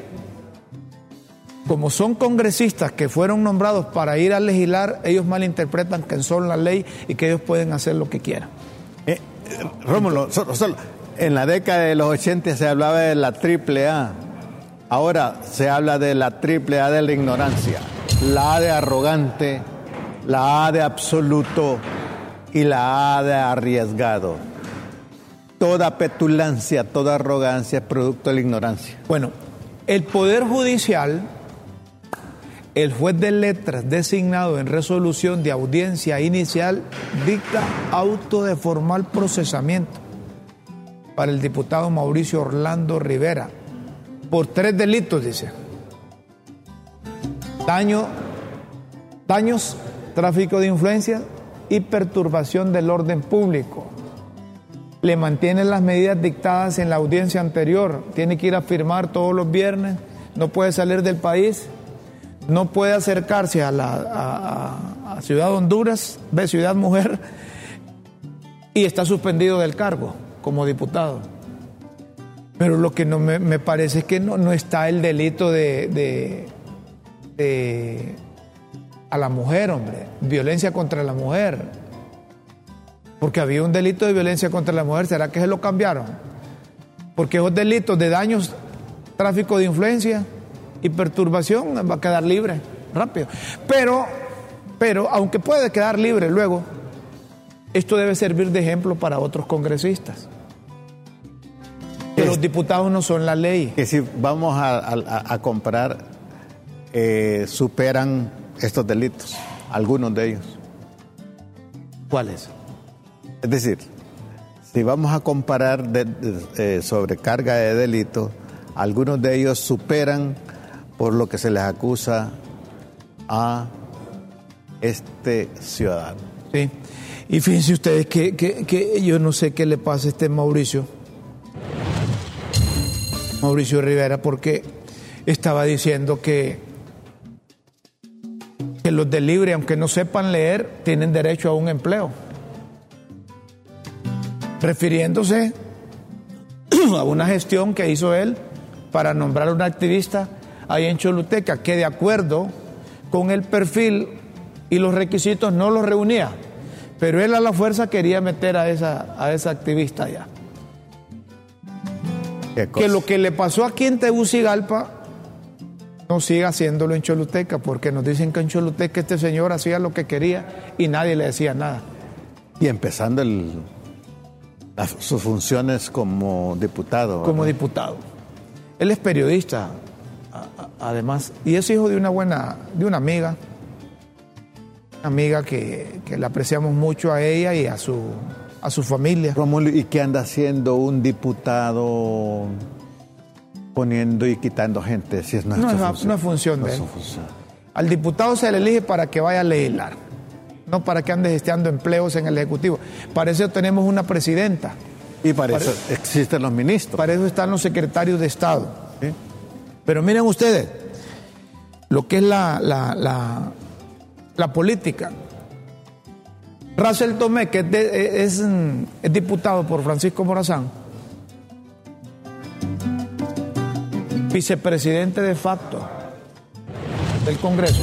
Como son congresistas que fueron nombrados para ir a legislar, ellos malinterpretan que son la ley y que ellos pueden hacer lo que quieran. Eh, eh, Rómulo, solo- solo, en la década de los 80 se hablaba de la triple A. Ahora se habla de la triple A de la ignorancia. La A de arrogante, la A de absoluto y la A de arriesgado. Toda petulancia, toda arrogancia es producto de la ignorancia. Bueno, el Poder Judicial, el juez de letras designado en resolución de audiencia inicial, dicta auto de formal procesamiento para el diputado Mauricio Orlando Rivera por tres delitos, dice. Daño, daños, tráfico de influencias y perturbación del orden público le mantiene las medidas dictadas en la audiencia anterior. Tiene que ir a firmar todos los viernes, no puede salir del país, no puede acercarse a la a- a- Ciudad Honduras, ve Ciudad Mujer, y está suspendido del cargo como diputado. Pero lo que no me, me parece es que no, no está el delito de, de- de- a la mujer, hombre, violencia contra la mujer. Porque había un delito de violencia contra la mujer, ¿será que se lo cambiaron? Porque esos delitos de daños, tráfico de influencia y perturbación va a quedar libre rápido. Pero, pero aunque puede quedar libre luego, esto debe servir de ejemplo para otros congresistas. Que los diputados no son la ley. Que si vamos a, a- a comparar, eh, superan estos delitos, algunos de ellos. ¿Cuáles? Es decir, si vamos a comparar de- de- eh, sobrecarga de delitos, algunos de ellos superan por lo que se les acusa a este ciudadano. Sí. Y fíjense ustedes que, que- que yo no sé qué le pasa a este Mauricio, Mauricio Rivera, porque estaba diciendo que, que los del libre, aunque no sepan leer, tienen derecho a un empleo. Refiriéndose a una gestión que hizo él para nombrar a un activista ahí en Choluteca, que de acuerdo con el perfil y los requisitos no los reunía, pero él a la fuerza quería meter a esa, a esa activista allá. ¿Qué Que lo que le pasó aquí en Tegucigalpa no siga haciéndolo en Choluteca, porque nos dicen que en Choluteca este señor hacía lo que quería y nadie le decía nada. Y empezando el- las- sus funciones como diputado. como diputado. Él es periodista, además, y es hijo de una buena, de una amiga, una amiga que, que le apreciamos mucho a ella y a su, a su familia. ¿y qué anda haciendo un diputado poniendo y quitando gente? Si es No es, función. no es función de él. función. Al diputado se le elige para que vaya a legislar, no para que ande gesteando empleos en el Ejecutivo. Para eso tenemos una presidenta, Y para eso existen los ministros. para eso están los secretarios de Estado. Pero miren ustedes, lo que es la, la, política. Russell Tomé, que es, es, mm, es diputado por Francisco Morazán, vicepresidente de facto del Congreso,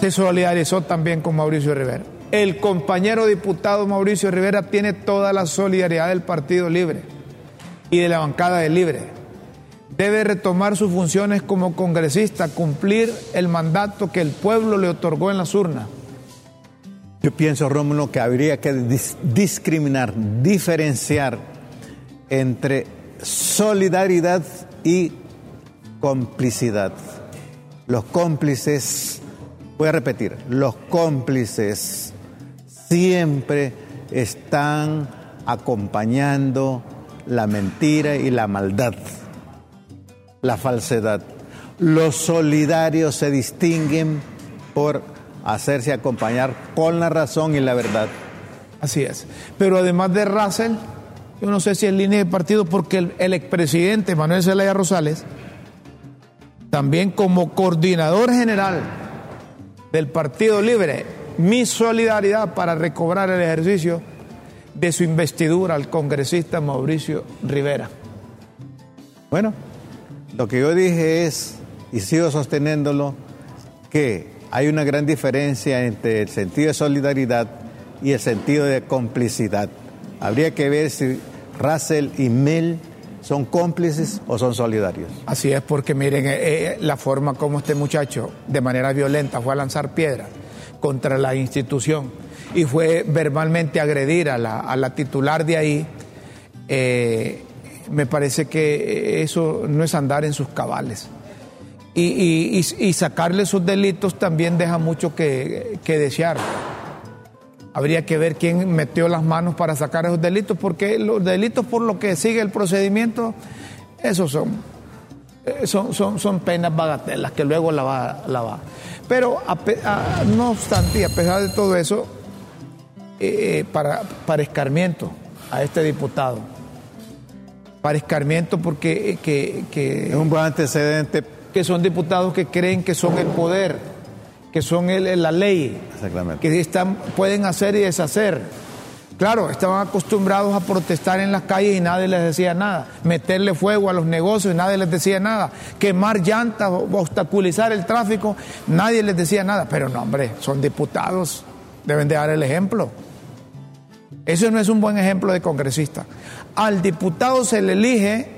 se solidarizó también con Mauricio Rivera. El compañero diputado Mauricio Rivera tiene toda la solidaridad del Partido Libre y de la bancada de Libre. Debe retomar sus funciones como congresista, cumplir el mandato que el pueblo le otorgó en las urnas. Yo pienso, Rómulo, que habría que discriminar, diferenciar entre solidaridad y complicidad. Los cómplices, voy a repetir, los cómplices siempre están acompañando la mentira y la maldad, la falsedad. Los solidarios se distinguen por hacerse acompañar con la razón y la verdad. Así es. Pero además de Russell, yo no sé si es línea de partido, porque el, expresidente Manuel Zelaya Rosales, también como coordinador general del Partido Libre, mi solidaridad para recobrar el ejercicio de su investidura al congresista Mauricio Rivera. Bueno, lo que yo dije es, y sigo sosteniéndolo, que hay una gran diferencia entre el sentido de solidaridad y el sentido de complicidad. Habría que ver si Russell y Mel son cómplices o son solidarios. Así es, porque miren eh, eh, la forma como este muchacho de manera violenta fue a lanzar piedras contra la institución y fue verbalmente agredir a la, titular de ahí, eh, me parece que eso no es andar en sus cabales. Y, sacarle sus delitos también deja mucho que, desear. Habría que ver quién metió las manos para sacar esos delitos, porque los delitos por lo que sigue el procedimiento, esos son, eh, son, son, son penas bagatelas que luego la va. La va. Pero no obstante, a pesar de todo eso, eh, eh, para, para escarmiento a este diputado, para escarmiento porque que, es un buen antecedente. Que son diputados que creen que son el poder que son el, la ley, que están, pueden hacer y deshacer. Claro, estaban acostumbrados a protestar en las calles y nadie les decía nada, meterle fuego a los negocios y nadie les decía nada, quemar llantas, obstaculizar el tráfico, nadie les decía nada, pero no, hombre, son diputados, deben de dar el ejemplo. Eso no es un buen ejemplo de congresista. Al diputado se le elige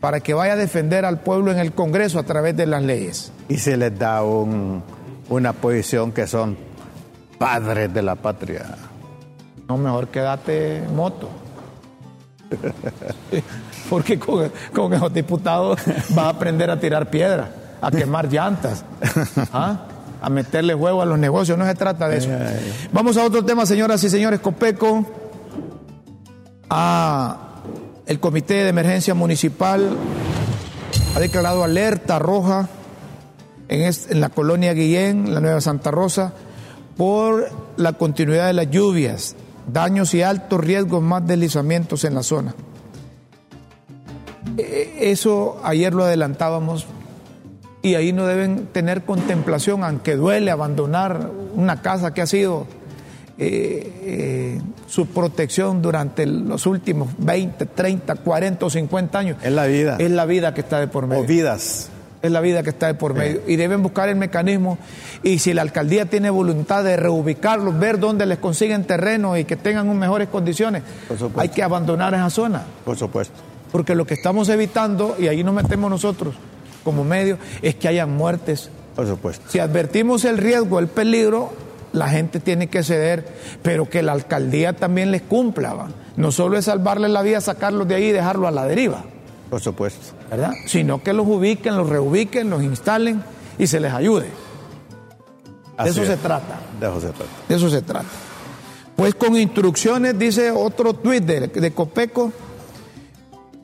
para que vaya a defender al pueblo en el Congreso a través de las leyes. Y se les da una posición que son padres de la patria. No, mejor quédate moto. Porque con, con, esos diputados vas a aprender a tirar piedra, a quemar llantas, ¿ah? A meterle huevo a los negocios. No se trata de eso. Vamos a otro tema, señoras y señores. Copeco. A el Comité de Emergencia Municipal ha declarado alerta roja en, la colonia Guillén, la Nueva Santa Rosa, por la continuidad de las lluvias, daños y altos riesgos más deslizamientos en la zona. E, eso ayer lo adelantábamos y ahí no deben tener contemplación, aunque duele abandonar una casa que ha sido eh, eh, su protección durante los últimos 20, 30, 40 o 50 años. Es la vida. Es la vida que está de por medio. O vidas. Es la vida que está de por medio. Y deben buscar el mecanismo. Y si la alcaldía tiene voluntad de reubicarlos, ver dónde les consiguen terreno y que tengan mejores condiciones, hay que abandonar esa zona. Por supuesto. Porque lo que estamos evitando, y ahí nos metemos nosotros como medio, es que haya muertes. Por supuesto. Si advertimos el riesgo, el peligro, la gente tiene que ceder, pero que la alcaldía también les cumpla. No solo es salvarles la vida, sacarlos de ahí y dejarlos a la deriva. Por supuesto. ¿Verdad? Sino que los ubiquen, los reubiquen, los instalen y se les ayude. de eso se trata. De eso se trata. De eso se trata. Pues con instrucciones, dice otro tuit de, de Copeco,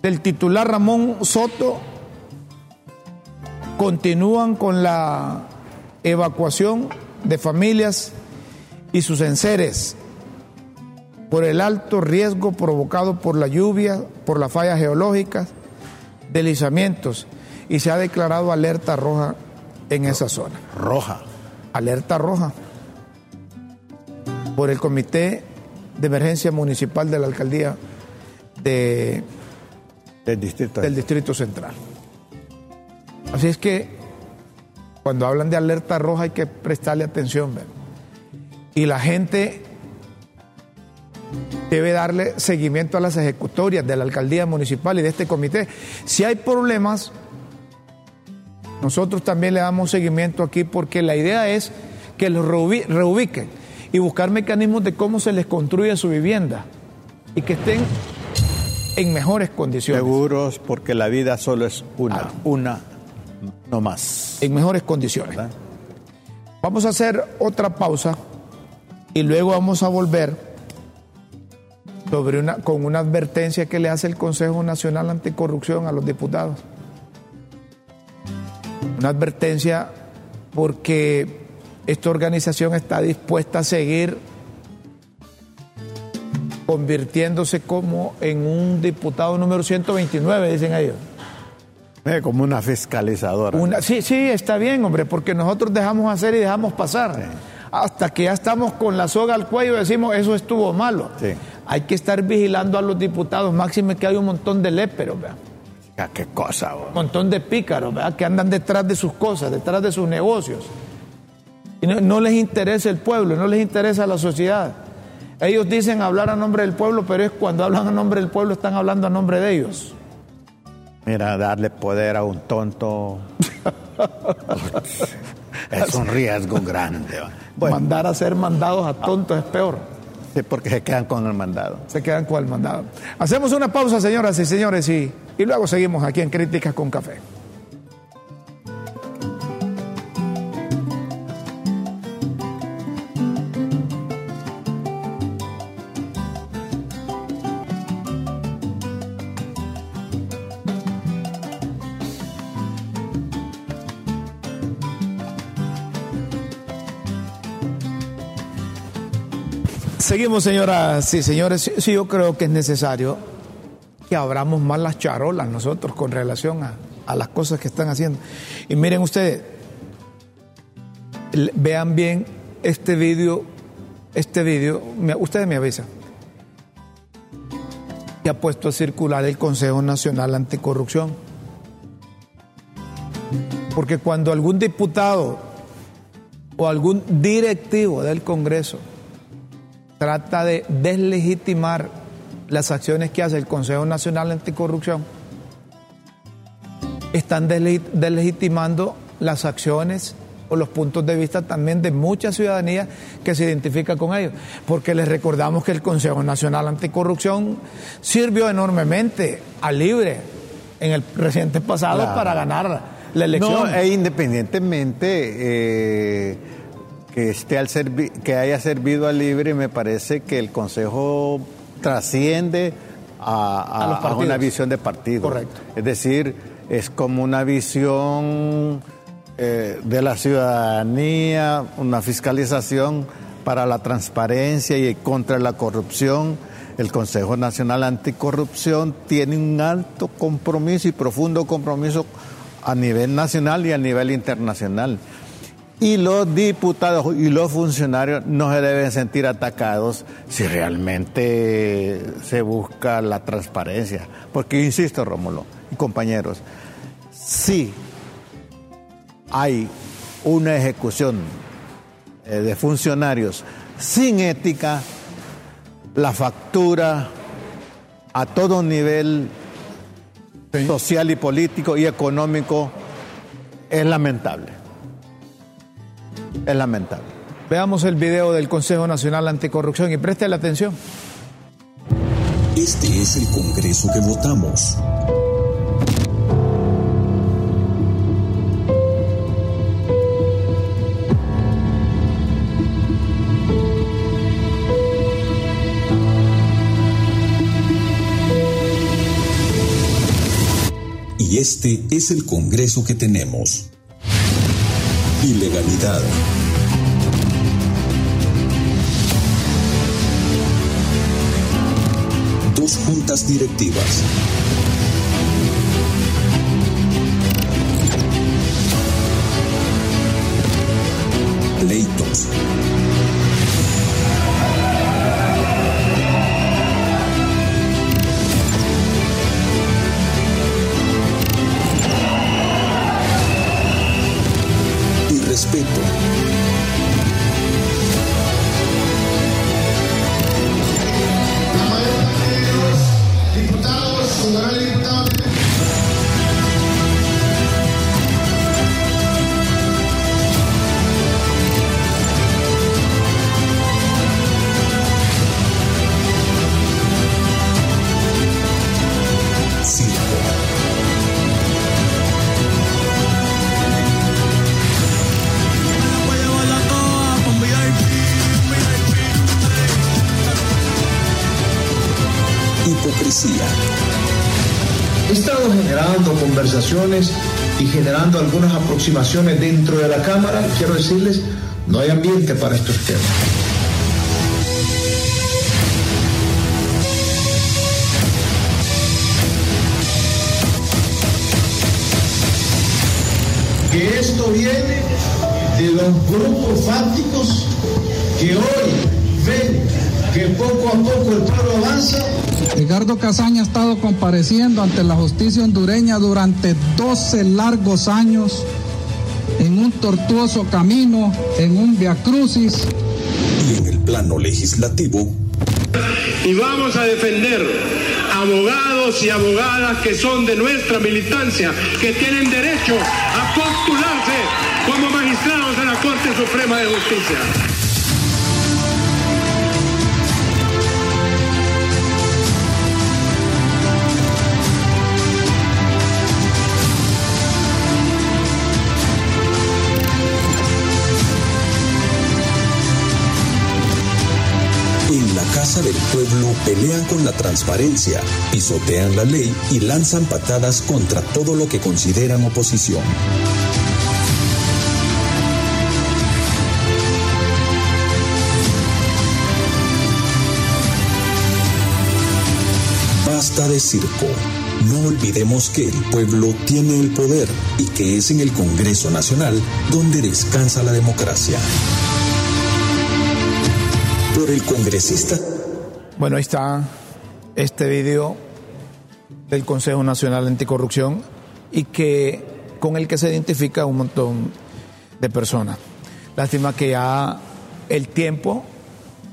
del titular Ramón Soto, continúan con la evacuación de familias y sus enseres por el alto riesgo provocado por la lluvia, por las fallas geológicas, deslizamientos y se ha declarado alerta roja en esa zona. Roja. Alerta roja por el Comité de Emergencia Municipal de la Alcaldía de, del, distrito. del Distrito Central. Así es que cuando hablan de alerta roja hay que prestarle atención. Y la gente debe darle seguimiento a las ejecutorias de la alcaldía municipal y de este comité. Si hay problemas, nosotros también le damos seguimiento aquí porque la idea es que los reubiquen y buscar mecanismos de cómo se les construye su vivienda y que estén en mejores condiciones. Seguros porque la vida solo es una, una, no más. En mejores condiciones. Vamos a hacer otra pausa y luego vamos a volver sobre una, con una advertencia que le hace el Consejo Nacional Anticorrupción a los diputados. Una advertencia porque esta organización está dispuesta a seguir convirtiéndose como en un diputado número 129, dicen ellos. Como una fiscalizadora. Una, sí, sí, está bien, hombre, porque nosotros dejamos hacer y dejamos pasar. Hasta que ya estamos con la soga al cuello y decimos, eso estuvo malo. Hay que estar vigilando a los diputados, máxime que hay un montón de léperos, ¿verdad? ¿Qué cosa? Un montón de pícaros, ¿verdad? Que andan detrás de sus cosas, detrás de sus negocios. Y no, les interesa el pueblo, no les interesa la sociedad. Ellos dicen hablar a nombre del pueblo, pero es cuando hablan a nombre del pueblo están hablando a nombre de ellos. Mira, darle poder a un tonto es un riesgo grande. Mandar a ser mandados a tontos es peor. Sí, porque se quedan con el mandado. Se quedan con el mandado. Hacemos una pausa, señoras y señores, y, y luego seguimos aquí en Críticas con Café. Seguimos, señoras y señores. Sí, yo creo que es necesario que abramos más las charolas nosotros con relación a, las cosas que están haciendo. Y miren ustedes, vean bien este vídeo, este vídeo, ustedes me avisan, que ha puesto a circular el Consejo Nacional Anticorrupción. Porque cuando algún diputado o algún directivo del Congreso trata de deslegitimar las acciones que hace el Consejo Nacional Anticorrupción, están deslegitimando las acciones o los puntos de vista también de mucha ciudadanía que se identifica con ellos. Porque les recordamos que el Consejo Nacional Anticorrupción sirvió enormemente a Libre en el reciente pasado para ganar la elección. No, e independientemente... Eh que, esté al que haya servido al libre, me parece que el Consejo trasciende a, una visión de partido. Correcto. Es decir, es como una visión eh, de la ciudadanía, una fiscalización para la transparencia y contra la corrupción. El Consejo Nacional Anticorrupción tiene un alto compromiso y profundo compromiso a nivel nacional y a nivel internacional. Y los diputados y los funcionarios no se deben sentir atacados si realmente se busca la transparencia. Porque, insisto, Rómulo y compañeros, si hay una ejecución eh, de funcionarios sin ética, la factura a todo nivel social y político y económico es lamentable. Es lamentable. Veamos el video del Consejo Nacional Anticorrupción y preste la atención. Este es el Congreso que votamos. Y este es el Congreso que tenemos. Ilegalidad. Dos juntas directivas. Y generando algunas aproximaciones dentro de la Cámara. Quiero decirles, no hay ambiente para estos temas. Que esto viene de los grupos fácticos que hoy ven que poco a poco el pueblo avanza Ricardo Casaña ha estado compareciendo ante la justicia hondureña durante 12 largos años en un tortuoso camino, en un viacrucis. Y en el plano legislativo. Y vamos a defender abogados y abogadas que son de nuestra militancia, que tienen derecho a postularse como magistrados de la Corte Suprema de Justicia. Del Pueblo pelean con la transparencia, pisotean la ley y lanzan patadas contra todo lo que consideran oposición. Basta de circo. No olvidemos que el pueblo tiene el poder y que es en el Congreso Nacional donde descansa la democracia. Por el congresista bueno, ahí está este video del Consejo Nacional Anticorrupción y que con el que se identifica un montón de personas. Lástima que ya el tiempo,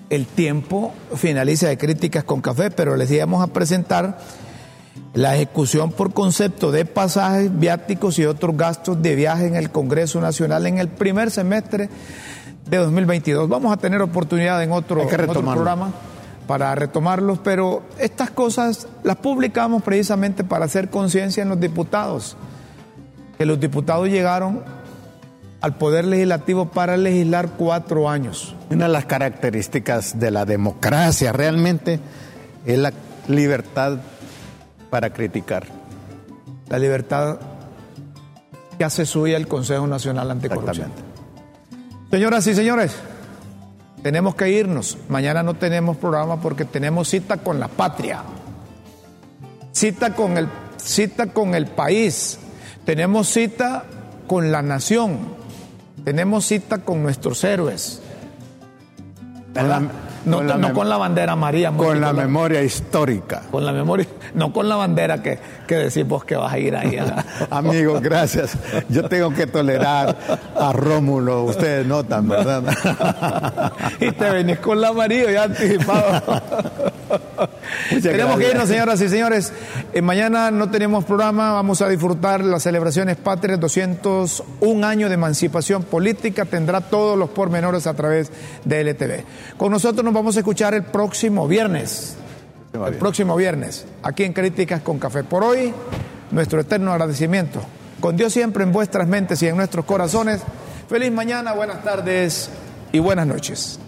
el tiempo finaliza de críticas con café, pero les íbamos a presentar la ejecución por concepto de pasajes, viáticos y otros gastos de viaje en el Congreso Nacional en el primer semestre de 2022. Vamos a tener oportunidad en otro, en otro programa para retomarlos, pero estas cosas las publicamos precisamente para hacer conciencia en los diputados, que los diputados llegaron al Poder Legislativo para legislar cuatro años. Una de las características de la democracia realmente es la libertad para criticar. La libertad que hace suya el Consejo Nacional Anticorrupción. Señoras y señores, tenemos que irnos. Mañana no tenemos programa porque tenemos cita con la patria. Cita con el, cita con el país. Tenemos cita con la nación. Tenemos cita con nuestros héroes. No, con la bandera María. Con la, memoria histórica. Con la memoria, no con la bandera que, que decimos que vas a ir ahí. Amigos, gracias. Yo tengo que tolerar a Rómulo, ustedes notan, ¿verdad? y te venís con la María ya anticipado. tenemos que irnos, señoras y señores. Eh, mañana no tenemos programa, vamos a disfrutar las celebraciones patrias, 201 años de emancipación política, tendrá todos los pormenores a través de LTV. Con nosotros nos vamos a escuchar el próximo viernes. El próximo viernes, aquí en Críticas con Café. Por hoy, nuestro eterno agradecimiento. Con Dios siempre en vuestras mentes y en nuestros corazones. Feliz mañana, buenas tardes y buenas noches.